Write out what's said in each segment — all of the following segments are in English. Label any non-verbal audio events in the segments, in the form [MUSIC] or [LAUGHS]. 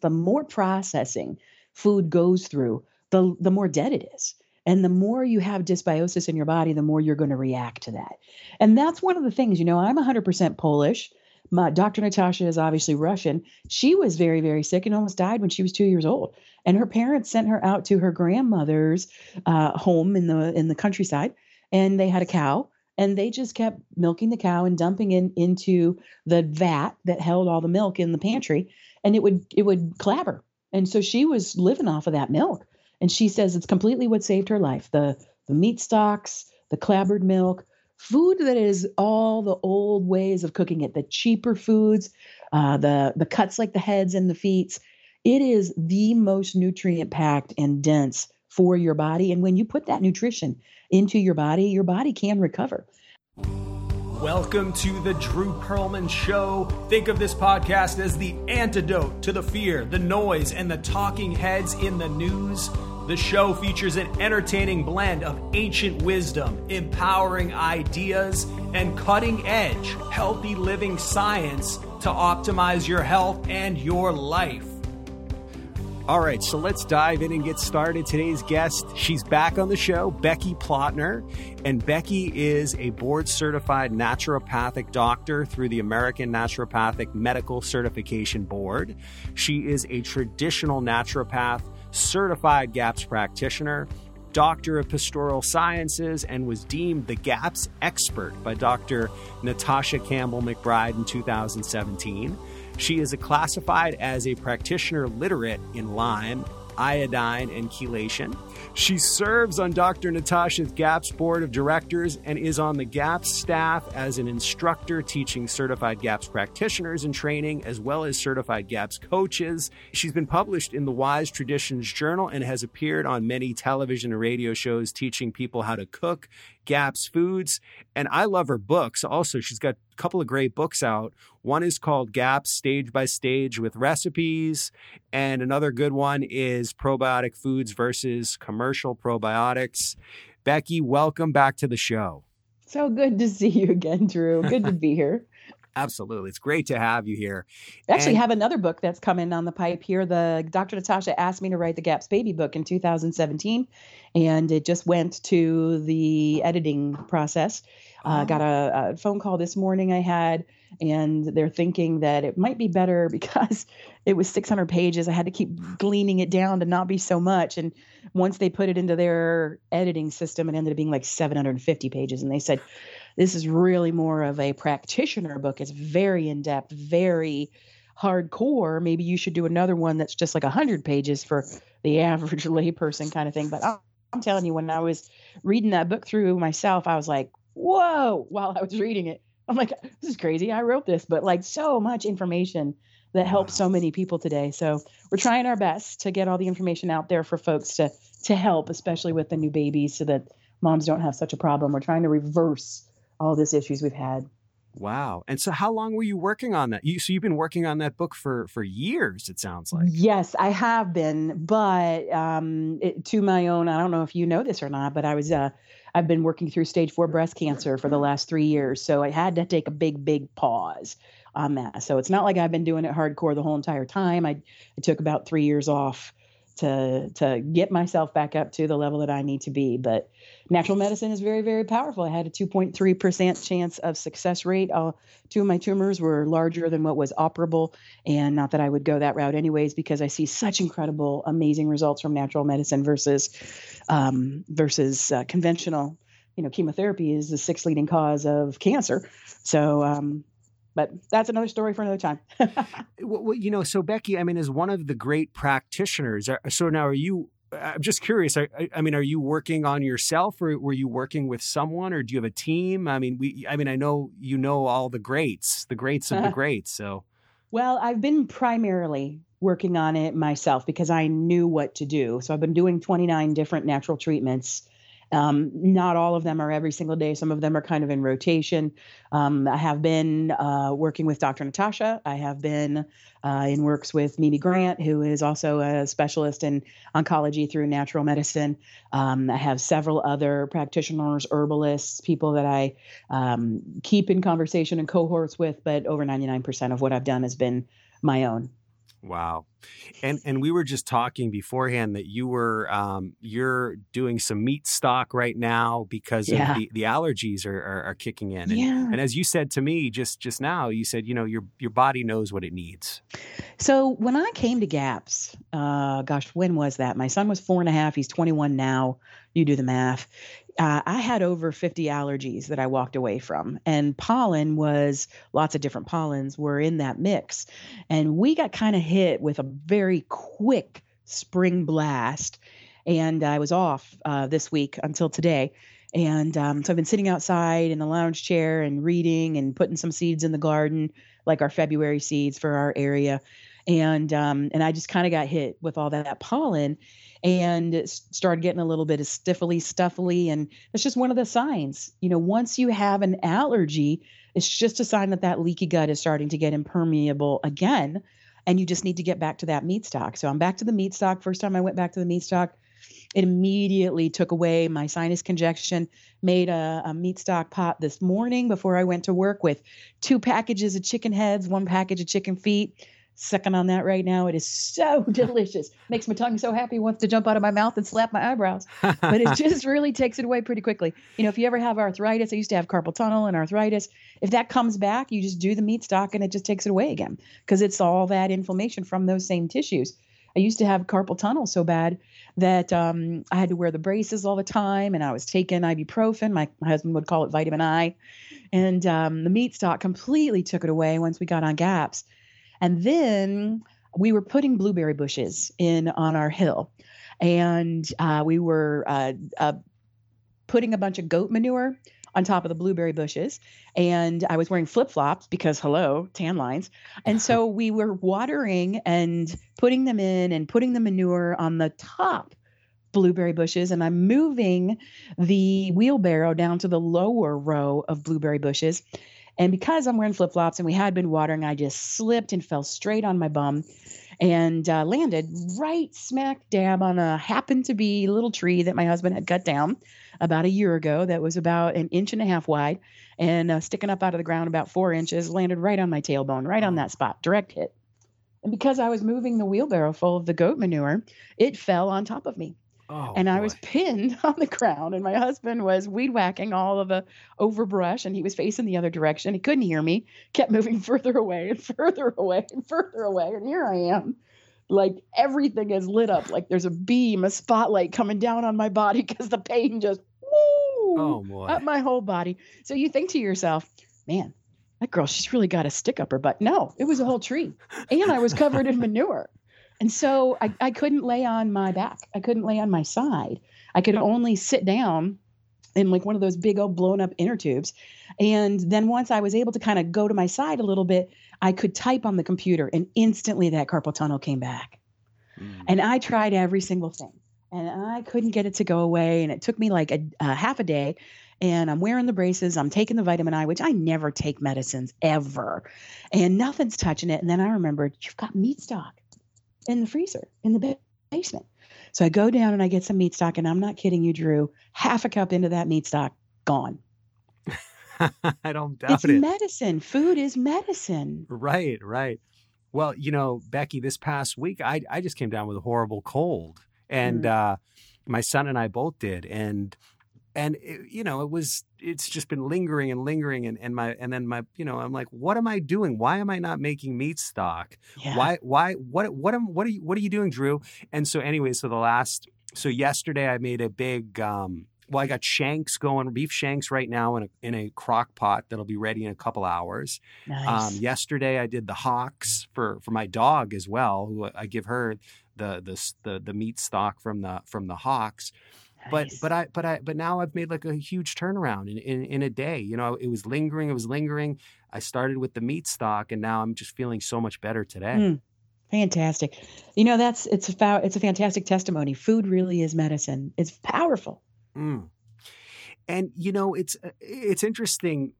the more processing food goes through, the the more dead it is. And the more you have dysbiosis in your body, the more you're going to react to that. And that's one of the things, you know, I'm 100% Polish. My Dr. Natasha is obviously Russian. She was very, very sick and almost died when she was two years old. And her parents sent her out to her grandmother's uh, home in the in the countryside, and they had a cow and they just kept milking the cow and dumping it into the vat that held all the milk in the pantry and it would it would clabber. And so she was living off of that milk. And she says it's completely what saved her life the the meat stocks the clabbered milk food that is all the old ways of cooking it the cheaper foods uh, the the cuts like the heads and the feet. It is the most nutrient packed and dense for your body. And when you put that nutrition into your body, your body can recover. Welcome to the Drew Perlman Show. Think of this podcast as the antidote to the fear, the noise, and the talking heads in the news. The show features an entertaining blend of ancient wisdom, empowering ideas, and cutting edge, healthy living science to optimize your health and your life. All right, so let's dive in and get started. Today's guest, she's back on the show, Becky Plotner. And Becky is a board certified naturopathic doctor through the American Naturopathic Medical Certification Board. She is a traditional naturopath, certified GAPS practitioner, doctor of pastoral sciences, and was deemed the GAPS expert by Dr. Natasha Campbell McBride in 2017. She is classified as a practitioner literate in Lyme, iodine, and chelation. She serves on Dr. Natasha's GAPS board of directors and is on the GAPS staff as an instructor teaching certified GAPS practitioners in training as well as certified GAPS coaches. She's been published in the Wise Traditions Journal and has appeared on many television and radio shows teaching people how to cook GAPS foods. And I love her books. Also, she's got a couple of great books out. One is called GAPS Stage by Stage with Recipes. And another good one is Probiotic Foods versus Commercial Probiotics. Becky, welcome back to the show. So good to see you again, Drew. Good to be here. [LAUGHS] Absolutely. It's great to have you here. I actually and, have another book that's coming on the pipe here. The Dr. Natasha asked me to write the GAPS Baby book in 2017, and it just went to the editing process. Uh, Got a, a, phone call this morning I had, and they're thinking that it might be better [LAUGHS] because it was 600 pages. I had to keep gleaning it down to not be so much. And once they put it into their editing system, it ended up being like 750 pages. And they said, this is really more of a practitioner book. It's very in depth, very hardcore. Maybe you should do another one that's just like 100 pages for the average [LAUGHS] layperson kind of thing. But I'm, I'm telling you, when I was reading that book through myself, I was like, whoa, while I was reading it. I'm like, this is crazy. I wrote this, but like so much information that helps so many people today. So we're trying our best to get all the information out there for folks to to help, especially with the new babies, so that moms don't have such a problem. We're trying to reverse all these issues we've had. Wow. And so how long were you working on that? You so you've been working on that book for for years it sounds like. Yes, I have been, but um it, to my own I don't know if you know this or not, but I was uh I've been working through stage 4 breast cancer for the last 3 years, so I had to take a big big pause on that. So it's not like I've been doing it hardcore the whole entire time. I I took about 3 years off to to get myself back up to the level that I need to be. But natural medicine is very very powerful. I had a 2.3 percent chance of success rate. Uh, two of my tumors were larger than what was operable, and not that I would go that route anyways because I see such incredible, amazing results from natural medicine versus um, versus uh, conventional. You know, chemotherapy is the sixth leading cause of cancer. So um, but that's another story for another time. [LAUGHS] well, you know, so Becky, I mean, is one of the great practitioners. Uh, so now, are you? I'm just curious. I, I, mean, are you working on yourself, or were you working with someone, or do you have a team? I mean, we. I mean, I know you know all the greats, the greats of the [LAUGHS] greats. So, well, I've been primarily working on it myself because I knew what to do. So I've been doing 29 different natural treatments um, not all of them are every single day. Some of them are kind of in rotation. Um, I have been uh, working with Dr. Natasha. I have been uh, in works with Mimi Grant, who is also a specialist in oncology through natural medicine. Um, I have several other practitioners, herbalists, people that I um, keep in conversation and cohorts with, but over 99% of what I've done has been my own. Wow. And and we were just talking beforehand that you were um, you're doing some meat stock right now because yeah. of the, the allergies are, are, are kicking in. And, yeah. and as you said to me just just now, you said, you know, your your body knows what it needs. So when I came to GAPS, uh, gosh, when was that? My son was four and a half, he's 21 now. You do the math uh, I had over 50 allergies that I walked away from, and pollen was lots of different pollens were in that mix. And we got kind of hit with a very quick spring blast. And I was off uh, this week until today. And um, so I've been sitting outside in the lounge chair and reading and putting some seeds in the garden, like our February seeds for our area. And um, and I just kind of got hit with all that, that pollen and started getting a little bit of stiffly, stuffily. And it's just one of the signs. You know, once you have an allergy, it's just a sign that that leaky gut is starting to get impermeable again. And you just need to get back to that meat stock. So I'm back to the meat stock. First time I went back to the meat stock, it immediately took away my sinus congestion. Made a, a, meat stock pot this morning before I went to work with two packages of chicken heads, one package of chicken feet, sucking on that right now. It is so [LAUGHS] delicious. Makes my tongue so happy, wants to jump out of my mouth and slap my eyebrows. But it [LAUGHS] just really takes it away pretty quickly. You know, if you ever have arthritis, I used to have carpal tunnel and arthritis. If that comes back, you just do the meat stock and it just takes it away again because it's all that inflammation from those same tissues. I used to have carpal tunnel so bad that um, I had to wear the braces all the time, and I was taking ibuprofen. My, my husband would call it vitamin I, and um, the meat stock completely took it away once we got on GAPS. And then we were putting blueberry bushes in on our hill, and uh, we were uh, uh, putting a bunch of goat manure on top of the blueberry bushes. And I was wearing flip flops because, hello, tan lines. And so [LAUGHS] we were watering and putting them in and putting the manure on the top blueberry bushes. And I'm moving the wheelbarrow down to the lower row of blueberry bushes. And because I'm wearing flip flops and we had been watering, I just slipped and fell straight on my bum and uh, landed right smack dab on a happened to be little tree that my husband had cut down about a year ago that was about an inch and a half wide and uh, sticking up out of the ground about four inches, landed right on my tailbone, right on that spot, direct hit. And because I was moving the wheelbarrow full of the goat manure, it fell on top of me. Oh, and I was pinned [LAUGHS] on the ground, and my husband was weed whacking all of the overbrush, and he was facing the other direction. He couldn't hear me, kept moving [LAUGHS] further away and further away and further away. And here I am, like everything is lit up, like there's a beam, a spotlight coming down on my body [LAUGHS] because the pain just woo, oh, boy. up my whole body. So you think to yourself, man, that girl, she's really got a stick up her butt. No, it was a whole tree, and I was covered in manure. And so I, I couldn't lay on my back. I couldn't lay on my side. I could only sit down in like one of those big old blown up inner tubes. And then once I was able to kind of go to my side a little bit, I could type on the computer and instantly that carpal tunnel came back. Mm. And I tried every single thing and I couldn't get it to go away. And it took me like a, a half a day. And I'm wearing the braces. I'm taking the vitamin I, which I never take medicines ever. And nothing's touching it. And then I remembered, you've got meat stock in the freezer in the basement. So I go down and I get some meat stock, and I'm not kidding you, Drew. Half a cup into that meat stock, gone. [LAUGHS] I don't doubt it's it. It's medicine. Food is medicine. Right, right. Well, you know, Becky, this past week, I I just came down with a horrible cold, and mm. uh, my son and I both did, and and it, you know it was it's just been lingering and lingering and, and my and then my you know i'm like what am i doing? Why am i not making meat stock? Yeah. why why what what am what are you what are you doing drew? And so anyway so the last so yesterday i made a big um well i got shanks going beef shanks right now in a in a crock pot that'll be ready in a couple hours. Um, nice. um yesterday i did the hocks for for my dog as well who i give her the the the, the meat stock from the from the hocks but but I but I but now I've made like a huge turnaround in, in in a day. You know, it was lingering, it was lingering. I started with the meat stock, and now I'm just feeling so much better today. Mm, fantastic. You know, that's it's a it's a fantastic testimony. Food really is medicine. It's powerful. Mm. And you know, it's uh, it's interesting,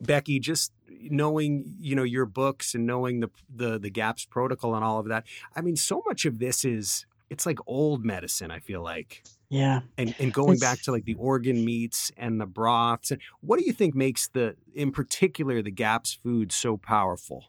Becky. Just knowing you know your books and knowing the the the gaps protocol and all of that. I mean, so much of this is it's like old medicine. I feel like yeah. And and going it's, back to like the organ meats and the broths, and what do you think makes the in particular the GAPS food so powerful?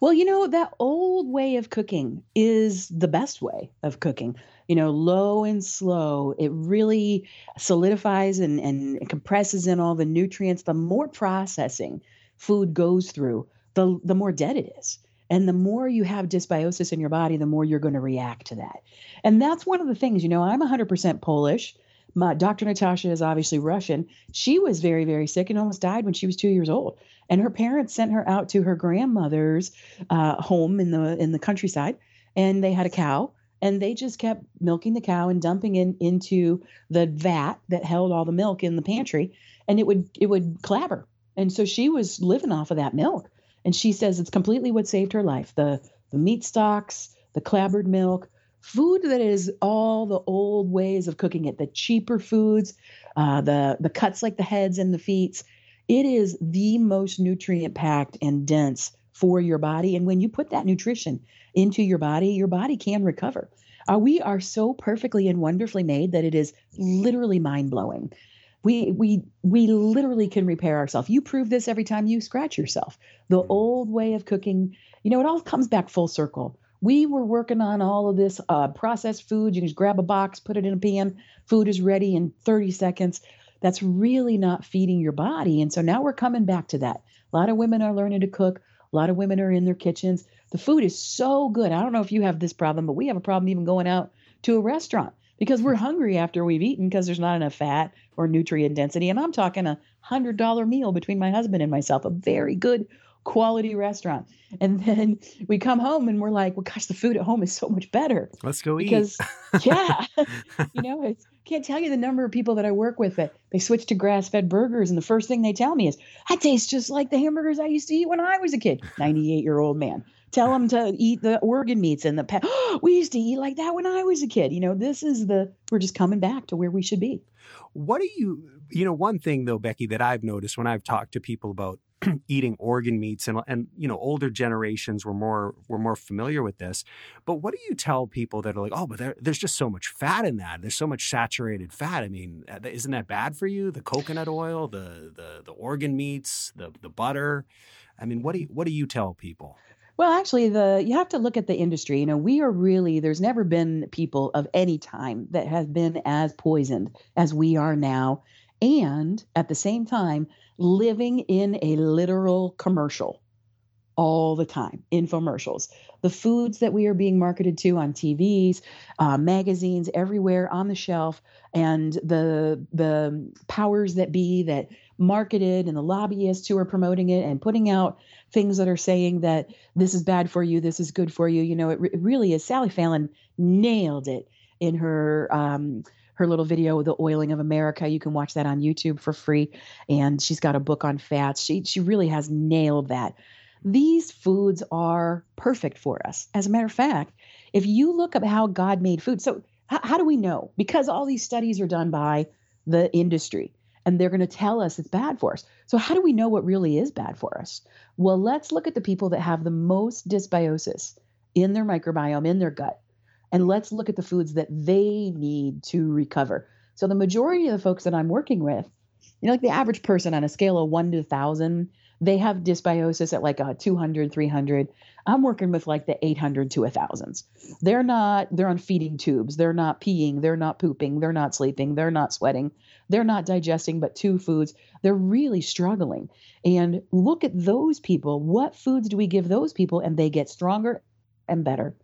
Well, you know, that old way of cooking is the best way of cooking. You know, low and slow. It really solidifies and, and compresses in all the nutrients. The more processing food goes through, the, the more dead it is. And the more you have dysbiosis in your body, the more you're going to react to that. And that's one of the things, you know, I'm 100% Polish. My Dr. Natasha is obviously Russian. She was very, very sick and almost died when she was two years old. And her parents sent her out to her grandmother's uh, home in the in the countryside, and they had a cow. And they just kept milking the cow and dumping it into the vat that held all the milk in the pantry, and it would it would clabber. And so she was living off of that milk. And she says it's completely what saved her life. The the meat stocks, the clabbered milk, food that is all the old ways of cooking it, the cheaper foods, uh, the the cuts like the heads and the feet. It is the most nutrient packed and dense for your body. And when you put that nutrition into your body, your body can recover. Uh, we are so perfectly and wonderfully made that it is literally mind blowing. We we we literally can repair ourselves. You prove this every time you scratch yourself. The mm. old way of cooking, you know, it all comes back full circle we were working on all of this uh, processed food. You can just grab a box, put it in a pan, food is ready in 30 seconds. That's really not feeding your body. And so now we're coming back to that. A lot of women are learning to cook. A lot of women are in their kitchens. The food is so good. I don't know if you have this problem, but we have a problem even going out to a restaurant because we're [LAUGHS] hungry after we've eaten because there's not enough fat or nutrient density. And I'm talking a hundred dollar meal between my husband and myself, a very good quality restaurant. And then we come home and we're like, well, gosh, the food at home is so much better. Let's go because, eat. [LAUGHS] yeah, you know, I can't tell you the number of people that I work with that they switch to grass fed burgers. And the first thing they tell me is, I taste just like the hamburgers I used to eat when I was a kid. 98 year old man. Tell them to eat the organ meats and the pet. [GASPS] we used to eat like that when I was a kid. You know, this is the, we're just coming back to where we should be. What do you, you know, one thing though, Becky, that I've noticed when I've talked to people about [CLEARS THROAT] eating organ meats and and you know older generations were more were more familiar with this but what do you tell people that are like oh but there, there's just so much fat in that. There's so much saturated fat. I mean uh, isn't that bad for you? The coconut oil the the the organ meats the the butter. I mean what do you, what do you tell people well, actually, the you have to look at the industry. You know, we are really there's never been people of any time that have been as poisoned as we are now, and at the same time, living in a literal commercial all the time infomercials the foods that we are being marketed to on tvs uh, magazines everywhere on the shelf and the the powers that be that marketed and the lobbyists who are promoting it and putting out things that are saying that this is bad for you this is good for you you know it, re- it really is sally fallon nailed it in her um, her little video, The Oiling of America. You can watch that on YouTube for free. And she's got a book on fats. She, she really has nailed that. These foods are perfect for us. As a matter of fact, if you look at how God made food, so how do we know? Because all these studies are done by the industry and they're going to tell us it's bad for us. So, how do we know what really is bad for us? Well, let's look at the people that have the most dysbiosis in their microbiome, in their gut and let's look at the foods that they need to recover. So the majority of the folks that I'm working with, you know, like the average person on a scale of one to 1,000, they have dysbiosis at like uh, a 200, 300. I'm working with like the 800 to a thousands. They're not, they're on feeding tubes. They're not peeing. They're not pooping. They're not sleeping. They're not sweating. They're not digesting but two foods. They're really struggling. And look at those people. What foods do we give those people? And they get stronger and better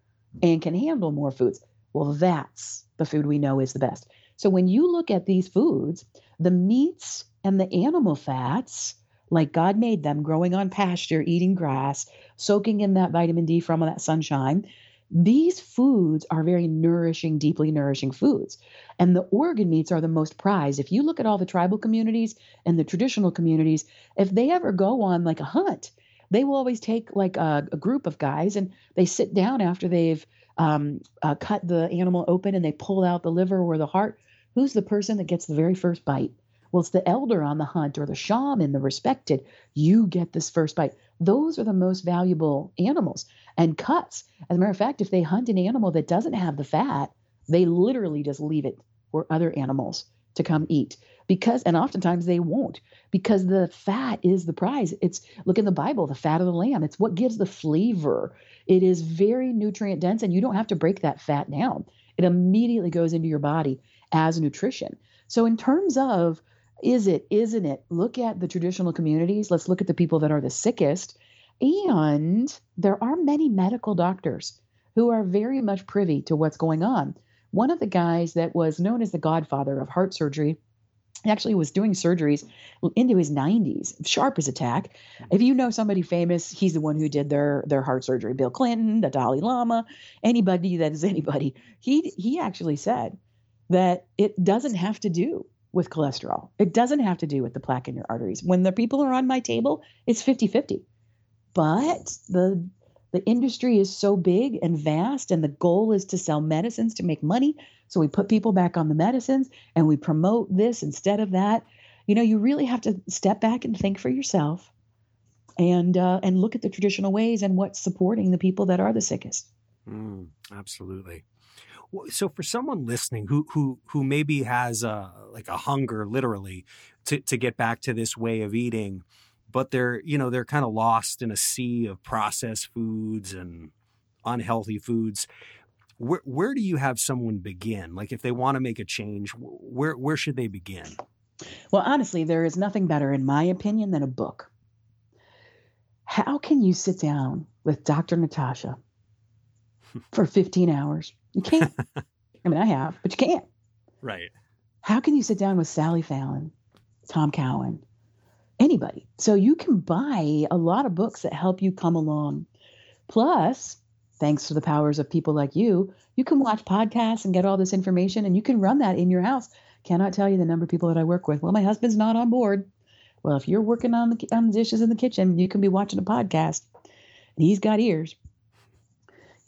and can handle more foods. Well, that's the food we know is the best. So when you look at these foods, the meats and the animal fats, like God made them, growing on pasture, eating grass, soaking in that vitamin D from that sunshine, these foods are very nourishing, deeply nourishing foods. And the organ meats are the most prized. If you look at all the tribal communities and the traditional communities, if they ever go on like a hunt, they will always take like a, a group of guys and they sit down after they've um, uh, cut the animal open and they pull out the liver or the heart. Who's the person that gets the very first bite? Well, it's the elder on the hunt or the shaman, the respected. You get this first bite. Those are the most valuable animals. And cuts. As a matter of fact, if they hunt an animal that doesn't have the fat, they literally just leave it for other animals to come eat. Because and oftentimes they won't. Because the fat is the prize. It's look in the bible the fat of the lamb. It's what gives the flavor. It is very nutrient dense and you don't have to break that fat down. It immediately goes into your body as nutrition. So in terms of is it isn't it look at the traditional communities let's look at the people that are the sickest and there are many medical doctors who are very much privy to what's going on one of the guys that was known as the godfather of heart surgery actually was doing surgeries into his 90s, sharp as a tack. If you know somebody famous, he's the one who did their their heart surgery. Bill Clinton, the Dalai Lama, anybody that is anybody. He he actually said that it doesn't have to do with cholesterol. It doesn't have to do with the plaque in your arteries. When the people are on my table, it's 50-50. But the the industry is so big and vast and the goal is to sell medicines to make money so we put people back on the medicines and we promote this instead of that you know you really have to step back and think for yourself and uh, and look at the traditional ways and what's supporting the people that are the sickest mm, absolutely so for someone listening who who who maybe has a like a hunger literally to to get back to this way of eating but they're you know they're kind of lost in a sea of processed foods and unhealthy foods where where do you have someone begin? Like if they want to make a change where where should they begin? Well honestly there is nothing better in my opinion than a book. How can you sit down with dr natasha [LAUGHS] for 15 hours you can't [LAUGHS] i mean i have but you can't right how can you sit down with sally fallon tom cowan anybody. So you can buy a lot of books that help you come along. Plus, thanks to the powers of people like you, you can watch podcasts and get all this information and you can run that in your house. Cannot tell you the number of people that I work with. Well, my husband's not on board. Well, if you're working on the, on the dishes in the kitchen, you can be watching a podcast. And he's got ears.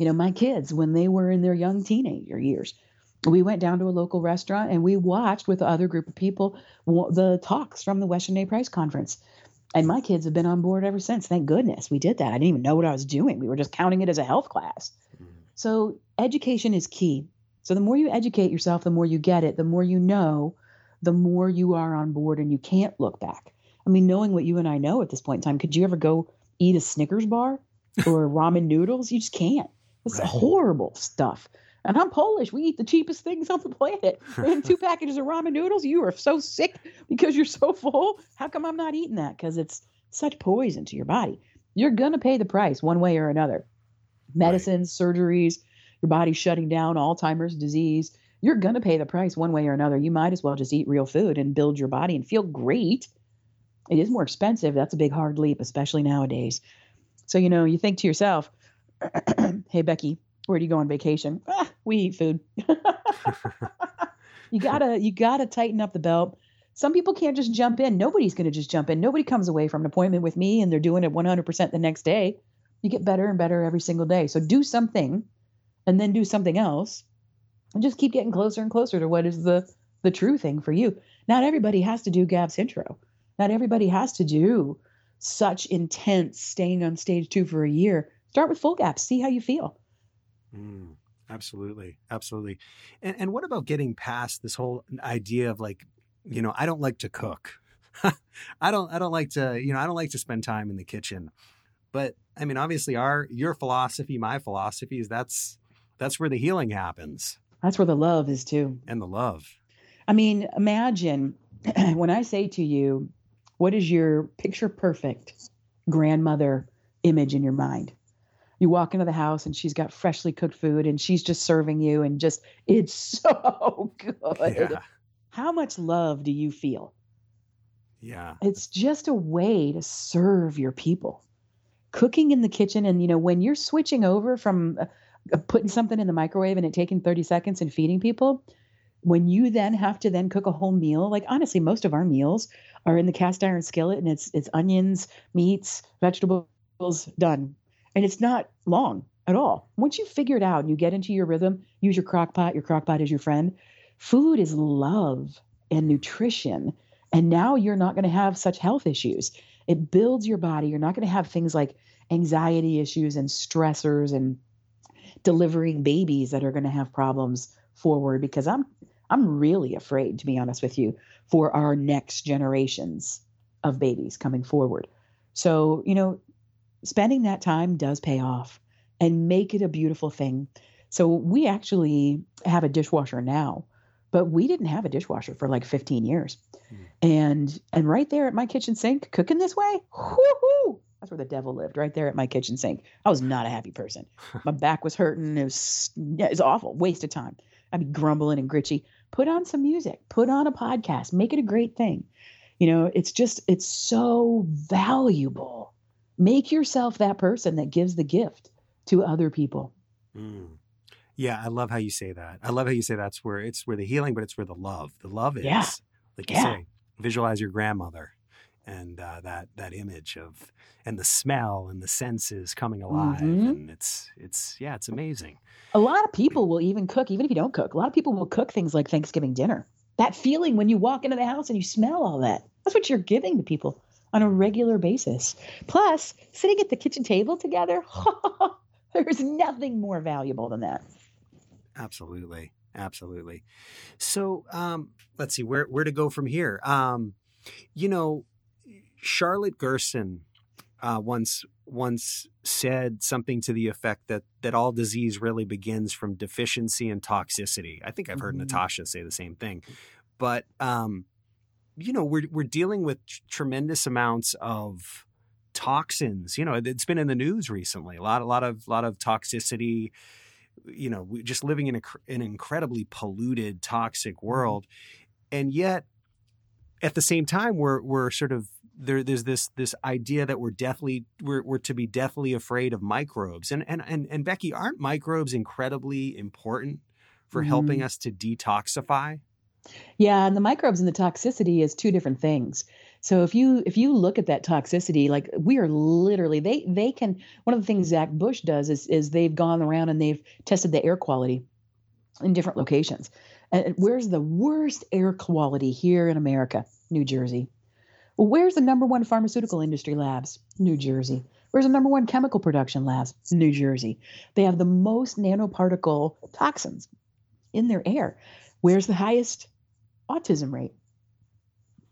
You know, my kids, when they were in their young teenager years, we went down to a local restaurant and we watched with the other group of people the talks from the Weston A. Price conference. And my kids have been on board ever since. Thank goodness we did that. I didn't even know what I was doing. We were just counting it as a health class. Mm-hmm. So education is key. So the more you educate yourself, the more you get it, the more you know, the more you are on board and you can't look back. I mean, knowing what you and I know at this point in time, could you ever go eat a Snickers bar [LAUGHS] or ramen noodles? You just can't. It's right. horrible stuff. And I'm Polish. We eat the cheapest things on the planet. And two [LAUGHS] packages of ramen noodles. You are so sick because you're so full. How come I'm not eating that? Because it's such poison to your body. You're going to pay the price one way or another. Medicines, right. surgeries, your body shutting down, Alzheimer's disease. You're going to pay the price one way or another. You might as well just eat real food and build your body and feel great. It is more expensive. That's a big, hard leap, especially nowadays. So, you know, you think to yourself, [CLEARS THROAT] hey, Becky, where do you go on vacation? Ah, we eat food. [LAUGHS] [LAUGHS] you gotta you gotta tighten up the belt. Some people can't just jump in. Nobody's gonna just jump in. Nobody comes away from an appointment with me and they're doing it 100% the next day. You get better and better every single day. So do something, and then do something else, and just keep getting closer and closer to what is the the true thing for you. Not everybody has to do GAPS intro. Not everybody has to do such intense staying on stage two for a year. Start with full gaps. See how you feel. Mm, absolutely, absolutely. And and what about getting past this whole idea of like, you know, I don't like to cook. [LAUGHS] I don't I don't like to, you know, I don't like to spend time in the kitchen. But I mean, obviously our your philosophy, my philosophy is that's that's where the healing happens. That's where the love is too. And the love. I mean, imagine [CLEARS THROAT] when I say to you, what is your picture perfect grandmother image in your mind? You walk into the house and she's got freshly cooked food and she's just serving you and just [LAUGHS] it's so good. Yeah. How much love do you feel? Yeah. It's just a way to serve your people. Cooking in the kitchen and you know when you're switching over from uh, putting something in the microwave and it taking 30 seconds and feeding people, when you then have to then cook a whole meal, like honestly most of our meals are in the cast iron skillet and it's it's onions, meats, vegetables done and it's not long at all. Once you figure it out and you get into your rhythm, use your crock pot, your crock pot is your friend. Food is love and nutrition. And now you're not going to have such health issues. It builds your body. You're not going to have things like anxiety issues and stressors and delivering babies that are going to have problems forward because I'm I'm really afraid, to be honest with you, for our next generations of babies coming forward. So, you know, spending that time does pay off and make it a beautiful thing. So, we actually have a dishwasher now, but we didn't have a dishwasher for like 15 years. Mm. And and right there at my kitchen sink, cooking this way, whoo-hoo, that's where the devil lived, right there at my kitchen sink. I was not a happy person. [LAUGHS] My back was hurting. It was, it was awful, waste of time. I'd be grumbling and gritchy. Put on some music, put on a podcast, make it a great thing. You know, it's just, it's so valuable. Make yourself that person that gives the gift to other people. Mm. Yeah, I love how you say that. I love how you say that's where it's where the healing, but it's where the love. The love is, yeah. like you yeah. say, visualize your grandmother and uh, that that image of and the smell and the senses coming alive mm-hmm. and it's it's yeah it's amazing a lot of people will even cook even if you don't cook a lot of people will cook things like thanksgiving dinner that feeling when you walk into the house and you smell all that that's what you're giving to people on a regular basis. Plus sitting at the kitchen table together [LAUGHS] there's nothing more valuable than that. Absolutely. Absolutely. So um let's see where where to go from here? Um you know Charlotte Gerson uh, once once said something to the effect that that all disease really begins from deficiency and toxicity. I think I've heard mm-hmm. Natasha say the same thing, but um, you know we're we're dealing with tremendous amounts of toxins. You know, it's been in the news recently. A lot, a lot of, lot of toxicity. You know, just living in a, an incredibly polluted, toxic mm-hmm. world, and yet at the same time, we're we're sort of there, there's this this idea that we're deathly we're, we're to be deathly afraid of microbes and and and, and Becky aren't microbes incredibly important for mm-hmm. helping us to detoxify yeah and the microbes and the toxicity is two different things so if you if you look at that toxicity like we are literally they they can one of the things Zach Bush does is is they've gone around and they've tested the air quality in different locations and where's the worst air quality here in America New Jersey where's the number one pharmaceutical industry labs? New Jersey. Where's the number one chemical production labs? New Jersey. They have the most nanoparticle toxins in their air. Where's the highest autism rate?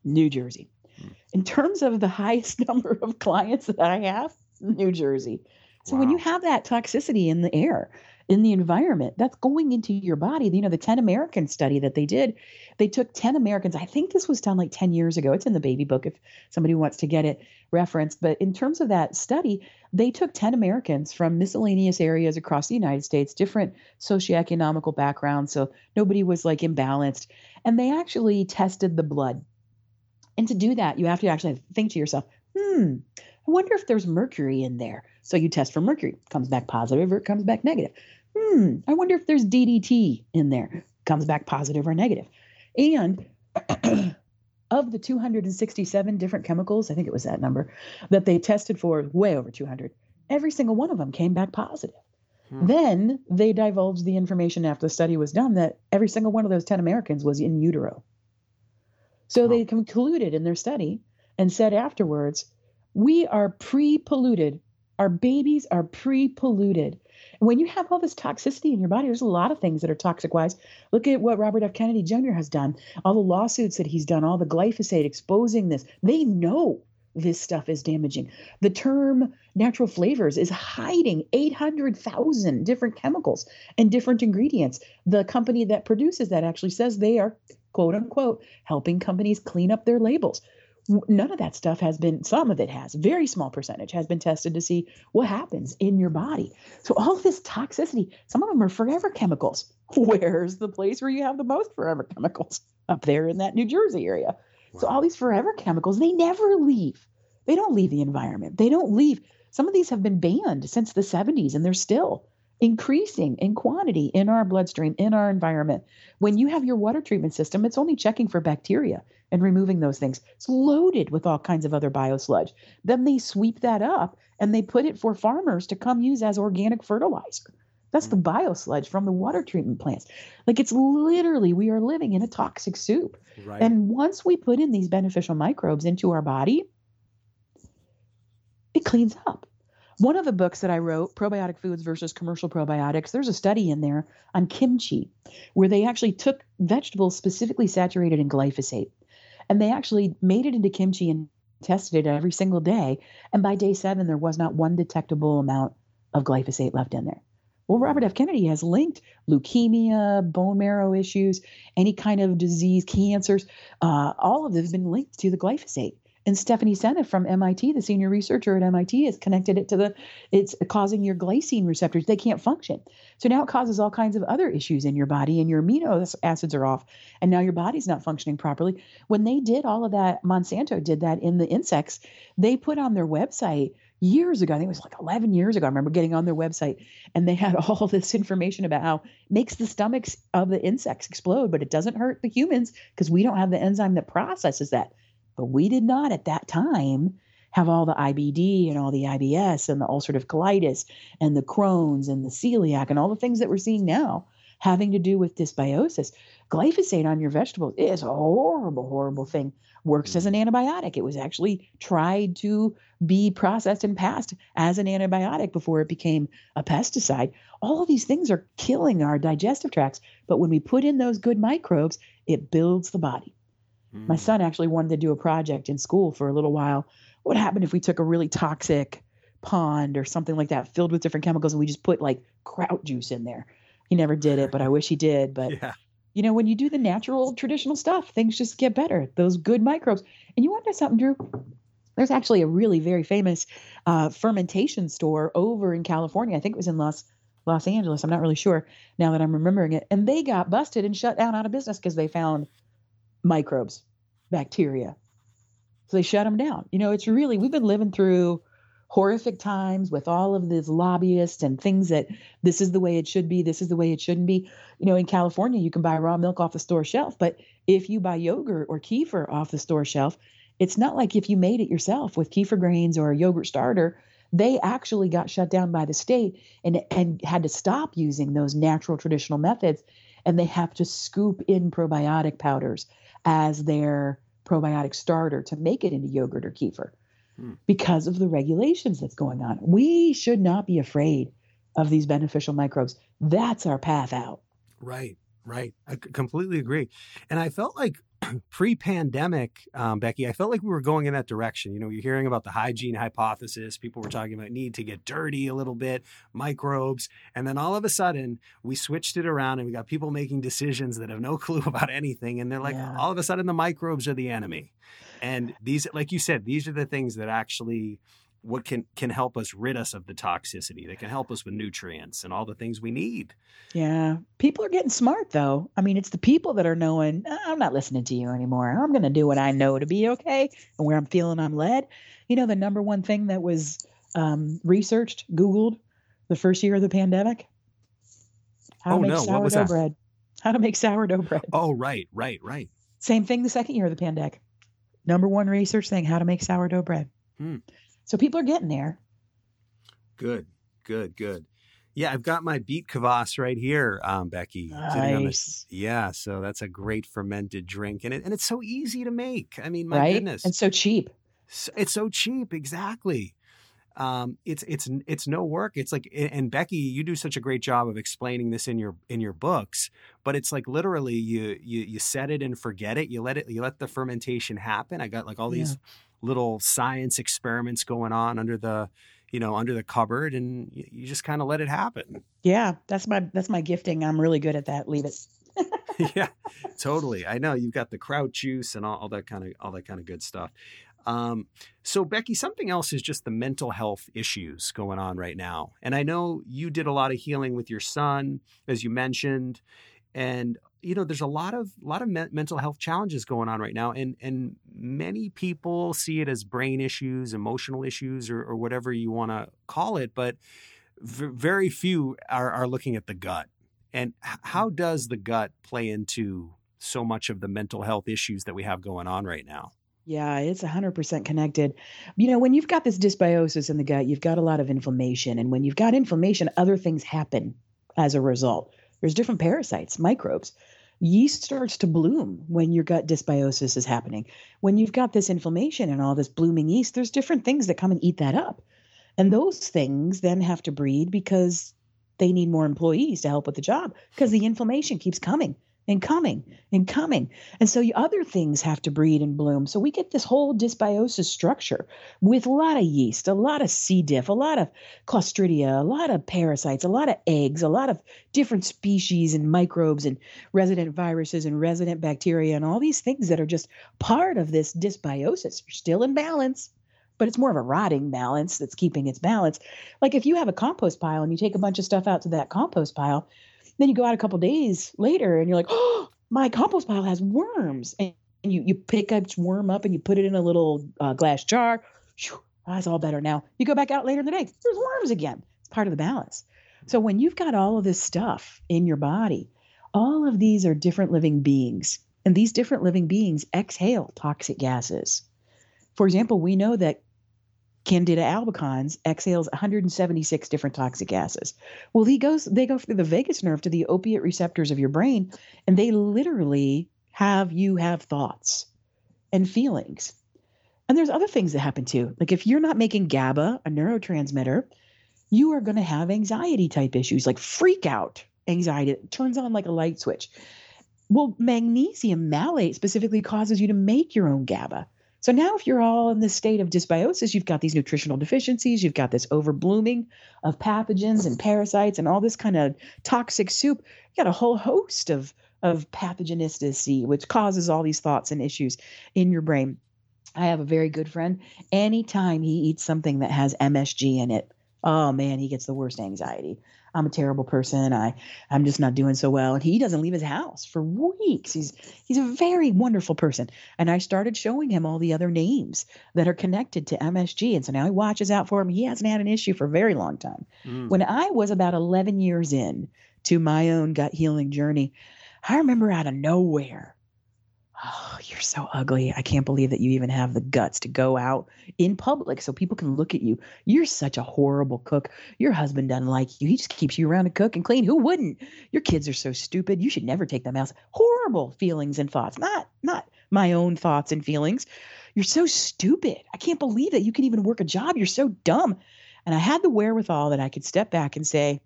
New Jersey. Hmm. In terms of the highest [LAUGHS] number of clients that I have, New Jersey. So wow. when you have that toxicity in the air, in the environment that's going into your body. You know, the 10 American study that they did, they took 10 Americans. I think this was done like 10 years ago. It's in the baby book if somebody wants to get it referenced. But in terms of that study, they took 10 Americans from miscellaneous areas across the United States, different socioeconomical backgrounds. So nobody was like imbalanced. And they actually tested the blood. And to do that, you have to actually think to yourself, hmm, I wonder if there's mercury in there. So you test for mercury, comes back positive or it comes back negative hmm, I wonder if there's DDT in there. Comes back positive or negative. And [CLEARS THROAT] of the 267 different chemicals, I think it was that number, that they tested for, way over 200, every single one of them came back positive. Hmm. Then they divulged the information after the study was done that every single one of those 10 Americans was in utero. So oh. they concluded in their study and said afterwards, we are pre polluted. Our babies are pre polluted when you have all this toxicity in your body, there's a lot of things that are toxic wise. Look at what Robert F. Kennedy Jr. has done, all the lawsuits that he's done, all the glyphosate exposing this. They know this stuff is damaging. The term natural flavors is hiding 800,000 different chemicals and different ingredients. The company that produces that actually says they are, quote unquote, helping companies clean up their labels none of that stuff has been some of it has very small percentage has been tested to see what happens in your body. So all this toxicity some of them are forever chemicals. [LAUGHS] Where's the place where you have the most forever chemicals? Up there in that new jersey area. Wow. so all these forever chemicals they never leave. They don't leave the environment. They don't leave some of these have been banned since the 70s and they're still increasing in quantity in our bloodstream in our environment when you have your water treatment system it's only checking for bacteria and removing those things. It's loaded with all kinds of other biosludge. Then they sweep that up and they put it for farmers to come use as organic fertilizer. That's the mm. biosludge from the water treatment plants. Like it's literally, we are living in a toxic soup. Right. And once we put in these beneficial microbes into our body, it cleans up. One of the books that I wrote, Probiotic Foods versus Commercial Probiotics, there's a study in there on kimchi where they actually took vegetables specifically saturated in glyphosate and they actually made it into kimchi and tested it every single day. And by day seven, there was not one detectable amount of glyphosate left in there. Well, Robert F. Kennedy has linked leukemia, bone marrow issues, any kind of disease, cancers. Uh, all of this has been linked to the glyphosate. And Stephanie Seneff from MIT, the senior researcher at MIT, has connected it to the, it's causing your glycine receptors. They can't function. So now it causes all kinds of other issues in your body, and your amino acids are off, and now your body's not functioning properly. When they did all of that, Monsanto did that in the insects, they put on their website years ago, I think it was like 11 years ago. I remember getting on their website and they had [LAUGHS] all this information about how makes the stomachs of the insects explode, but it doesn't hurt the humans because we don't have the enzyme that processes that. But we did not at that time have all the IBD and all the IBS and the ulcerative colitis and the Crohn's and the celiac and all the things that we're seeing now having to do with dysbiosis. Glyphosate on your vegetables is a horrible, horrible thing. Works as an mm. antibiotic. It was actually tried to be processed and passed as an antibiotic before it became a pesticide. All of these things are killing our digestive tracts. But when we put in those good microbes, it builds the body. My hmm. son actually wanted to do a project in school for a little while. What happened if we took a really toxic pond or something like that filled with different chemicals and we just put like kraut juice in there? He never did it, but I wish he did. But [LAUGHS] yeah. you know, when you do the natural traditional stuff, things just get better. Those good microbes. And you want to know something, Drew? There's actually a really very famous uh, fermentation store over in California. I think it was in Los Los Angeles. I'm not really sure now that I'm remembering it. And they got busted and shut down out of business because they found microbes, bacteria. So they shut them down. You know, it's really, we've been living through horrific times with all of these lobbyists and things that this is the way it should be, this is the way it shouldn't be. You know, in California, you can buy raw milk off the store shelf, but if you buy yogurt or kefir off the store shelf, it's not like if you made it yourself with kefir grains or a yogurt starter. They actually got shut down by the state and, and had to stop using those natural traditional methods. And they have to scoop in probiotic powders as their probiotic starter to make it into yogurt or kefir hmm. because of the regulations that's going on. We should not be afraid of these beneficial microbes. That's our path out. Right, right. I completely agree. And I felt like [CLEARS THROAT] pre-pandemic, um, Becky, I felt like we were going in that direction. You know, you're hearing about the hygiene hypothesis. People were talking about need to get dirty a little bit, microbes, and then all of a sudden we switched it around and we got people making decisions that have no [LAUGHS] clue about anything, and they're like, yeah. all of a sudden the microbes are the enemy. And these, like you said, these are the things that actually what can can help us rid us of the toxicity that can help us with nutrients and all the things we need. Yeah. People are getting smart though. I mean it's the people that are knowing ah, i'm not listening to you anymore. I'm going to do what i know to be okay and where i'm feeling i'm led. You know the number one thing that was um, researched googled the first year of the pandemic? How to oh, make no. sourdough bread. How to make sourdough bread. Oh right right right. Same thing the second year of the pandemic. Number one research thing how to make sourdough bread. Hmm. So people are getting there. Good, good, good. Yeah, I've got my beet kvass right here, um, Becky. Nice. yeah, so that's a great fermented drink, and it, and it's so easy to make. I mean, my right? goodness, and so cheap. So, it's so cheap, exactly. Um, it's it's it's no work. It's like, and Becky, you do such a great job of explaining this in your in your books. But it's like literally, you you you set it and forget it. You let it, you let the fermentation happen. I got like all these. Yeah little science experiments going on under the you know under the cupboard and you just kind of let it happen. Yeah that's my that's my gifting. I'm really good at that. Leave it. [LAUGHS] [LAUGHS] Yeah totally. I know you've got the kraut juice and all, all that kind of all that kind of good stuff. Um, so becky something else is just the mental health issues going on right now. And i know you did a lot of healing with your son as you mentioned and you know there's a lot of a lot of me- mental health challenges going on right now and and many people see it as brain issues emotional issues or, or whatever you want to call it but v- very few are, are looking at the gut and h- how mm-hmm. does the gut play into so much of the mental health issues that we have going on right now yeah, it's 100% connected. You know, when you've got this dysbiosis in the gut, you've got a lot of inflammation. And when you've got inflammation, other things happen as a result. There's different parasites, microbes. Yeast starts to bloom when your gut dysbiosis is happening. When you've got this inflammation and all this blooming yeast, there's different things that come and eat that up. And those things then have to breed because they need more employees to help with the job because the inflammation keeps coming and coming and coming. And so other things have to breed and bloom. So we get this whole dysbiosis structure with a lot of yeast, a lot of C. diff, a lot of Clostridia, a lot of parasites, a lot of eggs, a lot of different species and microbes and resident viruses and resident bacteria and all these things that are just part of this dysbiosis. You're still in balance. But it's more of a rotting balance that's keeping its balance. Like if you have a compost pile and you take a bunch of stuff out to that compost pile, then you go out a couple days later and you're like, oh, my compost pile has worms. And you, you pick a worm up and you put it in a little uh, glass jar. Whew, that's all better now. You go back out later in the day, there's worms again. It's part of the balance. So when you've got all of this stuff in your body, all of these are different living beings. And these different living beings exhale toxic gases. For example, we know that Candida albicans exhales 176 different toxic gases. Well, he goes, they go through the vagus nerve to the opiate receptors of your brain, and they literally have you have thoughts and feelings. And there's other things that happen too. Like if you're not making GABA, a neurotransmitter, you are going to have anxiety type issues like freak out anxiety. It turns on like a light switch. Well, magnesium malate specifically causes you to make your own GABA. So now, if you're all in this state of dysbiosis, you've got these nutritional deficiencies, you've got this overblooming of pathogens and parasites and all this kind of toxic soup. You got a whole host of of pathogenicity, which causes all these thoughts and issues in your brain. I have a very good friend. Anytime he eats something that has MSG in it, oh man, he gets the worst anxiety. I'm a terrible person. I I'm just not doing so well. And he doesn't leave his house for weeks. He's he's a very wonderful person. And I started showing him all the other names that are connected to MSG. And so now he watches out for him. He hasn't had an issue for a very long time. Mm. When I was about 11 years in to my own gut healing journey, I remember out of nowhere oh, you're so ugly. I can't believe that you even have the guts to go out in public so people can look at you. You're such a horrible cook. Your husband doesn't like you. He just keeps you around to cook and clean. Who wouldn't? Your kids are so stupid. You should never take them out. Horrible feelings and thoughts. Not not my own thoughts and feelings. You're so stupid. I can't believe that you can even work a job. You're so dumb. And I had the wherewithal that I could step back and say,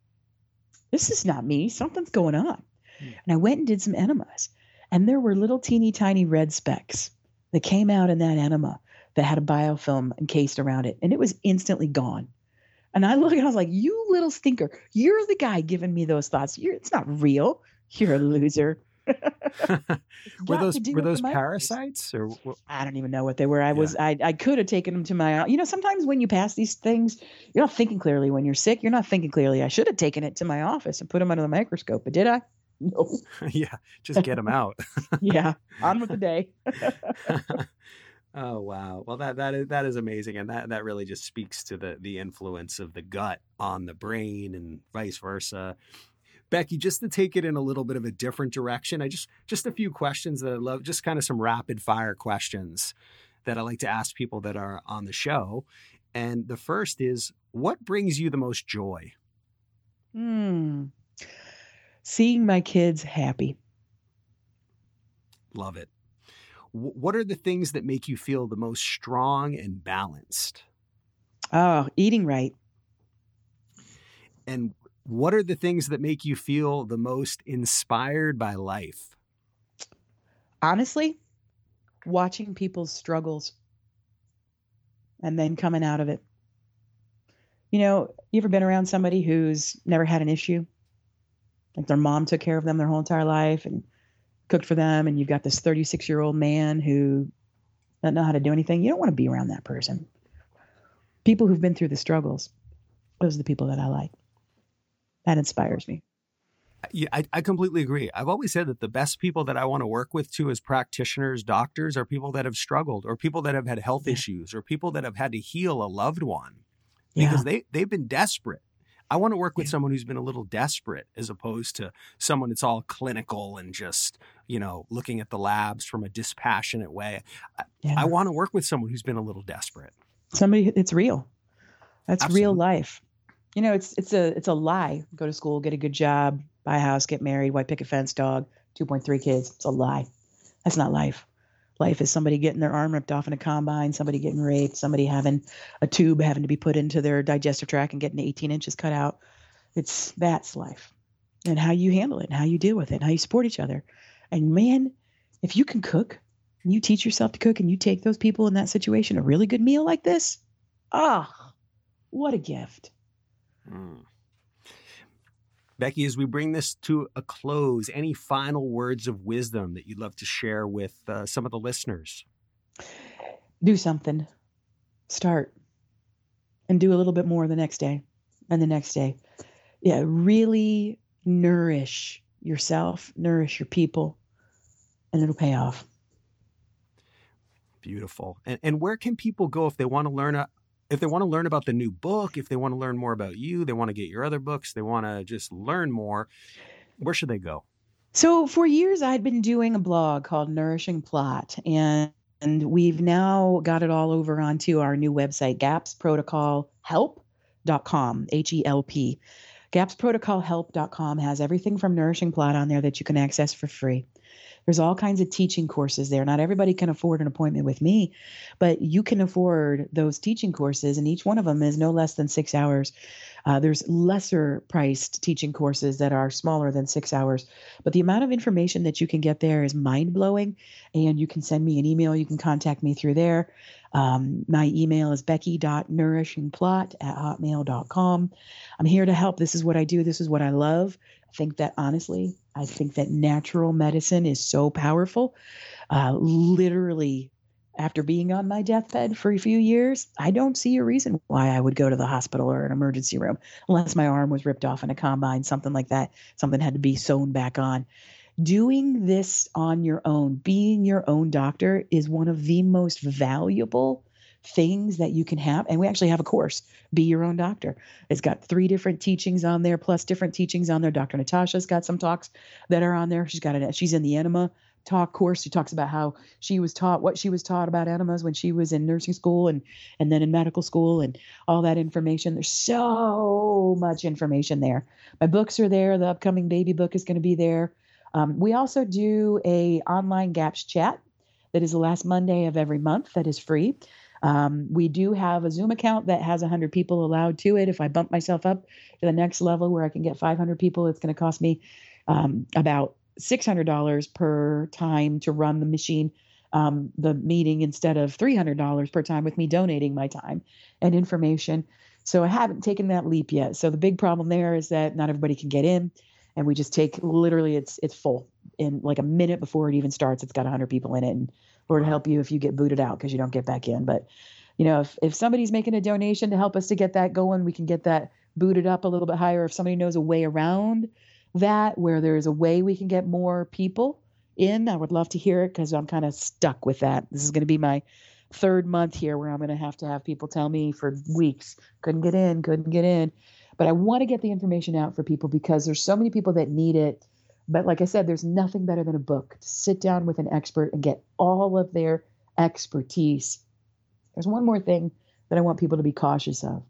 this is not me. Something's going on. Hmm. And I went and did some enemas. And there were little teeny tiny red specks that came out in that enema that had a biofilm encased around it. And it was instantly gone. And I look and I was like, you little stinker, you're the guy giving me those thoughts. You're, it's not real. You're a loser. [LAUGHS] [LAUGHS] were those were those parasites or I don't even know what they were. I yeah. was I I could have taken them to my you know sometimes when you pass these things you're not thinking clearly when you're sick you're not thinking clearly. I should have taken it to my office and put them under the microscope, but did I? No. [LAUGHS] yeah, just get them out. [LAUGHS] yeah, on with the day. [LAUGHS] oh wow! Well, that that is that is amazing, and that that really just speaks to the the influence of the gut on the brain and vice versa. Becky, just to take it in a little bit of a different direction, I just just a few questions that I love, just kind of some rapid fire questions that I like to ask people that are on the show. And the first is, what brings you the most joy? Hmm seeing my kids happy. Love it. What are the things that make you feel the most strong and balanced? Oh, eating right. And what are the things that make you feel the most inspired by life? Honestly, watching people's struggles and then coming out of it. You know, you ever been around somebody who's never had an issue like their mom took care of them their whole entire life and cooked for them and you've got this 36 year old man who doesn't know how to do anything you don't want to be around that person people who've been through the struggles those are the people that i like that inspires me yeah, I, I completely agree. I've always said that the best people that I want to work with too as practitioners, doctors, are people that have struggled or people that have had health yeah. issues or people that have had to heal a loved one because yeah. they, they've been desperate I want to work with yeah. someone who's been a little desperate as opposed to someone that's all clinical and just, you know, looking at the labs from a dispassionate way. Yeah. I, I want to work with someone who's been a little desperate. Somebody it's real. That's Absolutely. real life. You know, it's it's a it's a lie. Go to school, get a good job, buy a house, get married, white picket fence, dog, 2.3 kids. It's a lie. That's not life. Life is somebody getting their arm ripped off in a combine, somebody getting raped, somebody having a tube having to be put into their digestive tract and getting 18 inches cut out. It's that's life. And how you handle it, and how you deal with it, and how you support each other. And man, if you can cook, and you teach yourself to cook, and you take those people in that situation a really good meal like this, ah, what a gift. Mm. Becky, as we bring this to a close, any final words of wisdom that you'd love to share with uh, some of the listeners? Do something. Start. And do a little bit more the next day and the next day. Yeah, really nourish yourself, nourish your people, and it'll pay off. Beautiful. And, and where can people go if they want to learn a, if they want to learn about the new book, if they want to learn more about you, they want to get your other books, they want to just learn more, where should they go? So for years, I'd been doing a blog called Nourishing Plot, and and we've now got it all over onto our new website, gapsprotocolhelp.com, H E L P. Gapsprotocolhelp.com has everything from Nourishing Plot on there that you can access for free. There's all kinds of teaching courses there. Not everybody can afford an appointment with me, but you can afford those teaching courses, and each one of them is no less than six hours. Uh, there's lesser priced teaching courses that are smaller than six hours, but the amount of information that you can get there is mind blowing. And you can send me an email. You can contact me through there. Um, my email is becky.nourishingplot at hotmail.com. I'm here to help. This is what I do. This is what I love. I think that honestly, I think that natural medicine is so powerful. Uh, literally, after being on my deathbed for a few years, I don't see a reason why I would go to the hospital or an emergency room unless my arm was ripped off in a combine, something like that. Something had to be sewn back on. Doing this on your own, being your own doctor, is one of the most valuable things that you can have. And we actually have a course, Be Your Own Doctor. It's got three different teachings on there, plus different teachings on there. Dr. Natasha's got some talks that are on there. She's got it. She's in the enema talk course. She talks about how she was taught what she was taught about enemas when she was in nursing school and and then in medical school and all that information. There's so much information there. My books are there. The upcoming baby book is going to be there. Um, we also do a online GAPS chat that is the last Monday of every month that is free. Um, we do have a Zoom account that has 100 people allowed to it. If I bump myself up to the next level where I can get 500 people, it's going to cost me um, about $600 per time to run the machine, um, the meeting, instead of $300 per time with me donating my time and information. So I haven't taken that leap yet. So the big problem there is that not everybody can get in and we just take literally it's it's full in like a minute before it even starts it's got 100 people in it and Lord help you if you get booted out because you don't get back in. But you know, if if somebody's making a donation to help us to get that going, we can get that booted up a little bit higher. If somebody knows a way around that, where there's a way we can get more people in, I would love to hear it because I'm kind of stuck with that. This is going to be my third month here where I'm going to have to have people tell me for weeks, couldn't get in, couldn't get in. But I want to get the information out for people because there's so many people that need it but like I said, there's nothing better than a book to sit down with an expert and get all of their expertise. There's one more thing that I want people to be cautious of.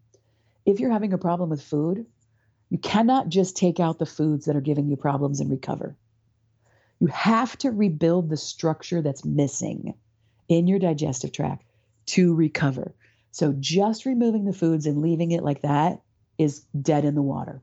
If you're having a problem with food, you cannot just take out the foods that are giving you problems and recover. You have to rebuild the structure that's missing in your digestive tract to recover. So just removing the foods and leaving it like that is dead in the water.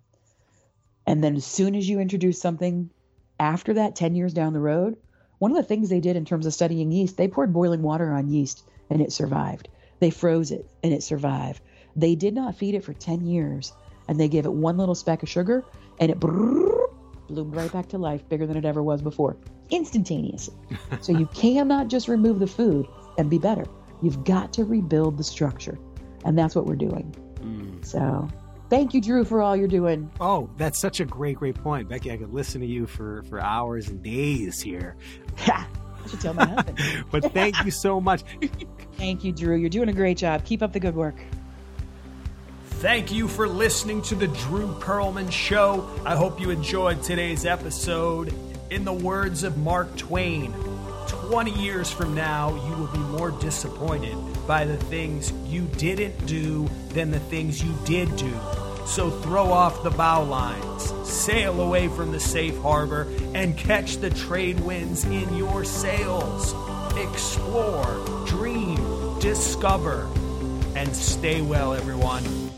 And then as soon as you introduce something after that, 10 years down the road, one of the things they did in terms of studying yeast, they poured boiling water on yeast and it survived. They froze it and it survived. They did not feed it for 10 years and they gave it one little speck of sugar and it bloomed right back to life, bigger than it ever was before, instantaneously. [LAUGHS] so you cannot just remove the food and be better. You've got to rebuild the structure. And that's what we're doing. Mm. So Thank you, Drew, for all you're doing. Oh, that's such a great, great point, Becky. I could listen to you for for hours and days here. Yeah, I should tell my husband. [LAUGHS] but thank you so much. thank you, Drew. You're doing a great job. Keep up the good work. Thank you for listening to the Drew Perlman Show. I hope you enjoyed today's episode. In the words of Mark Twain, 20 years from now, you will be more disappointed by the things you didn't do than the things you did do. So throw off the bow lines, sail away from the safe harbor, and catch the trade winds in your sails. explore, dream, discover, and stay well, everyone.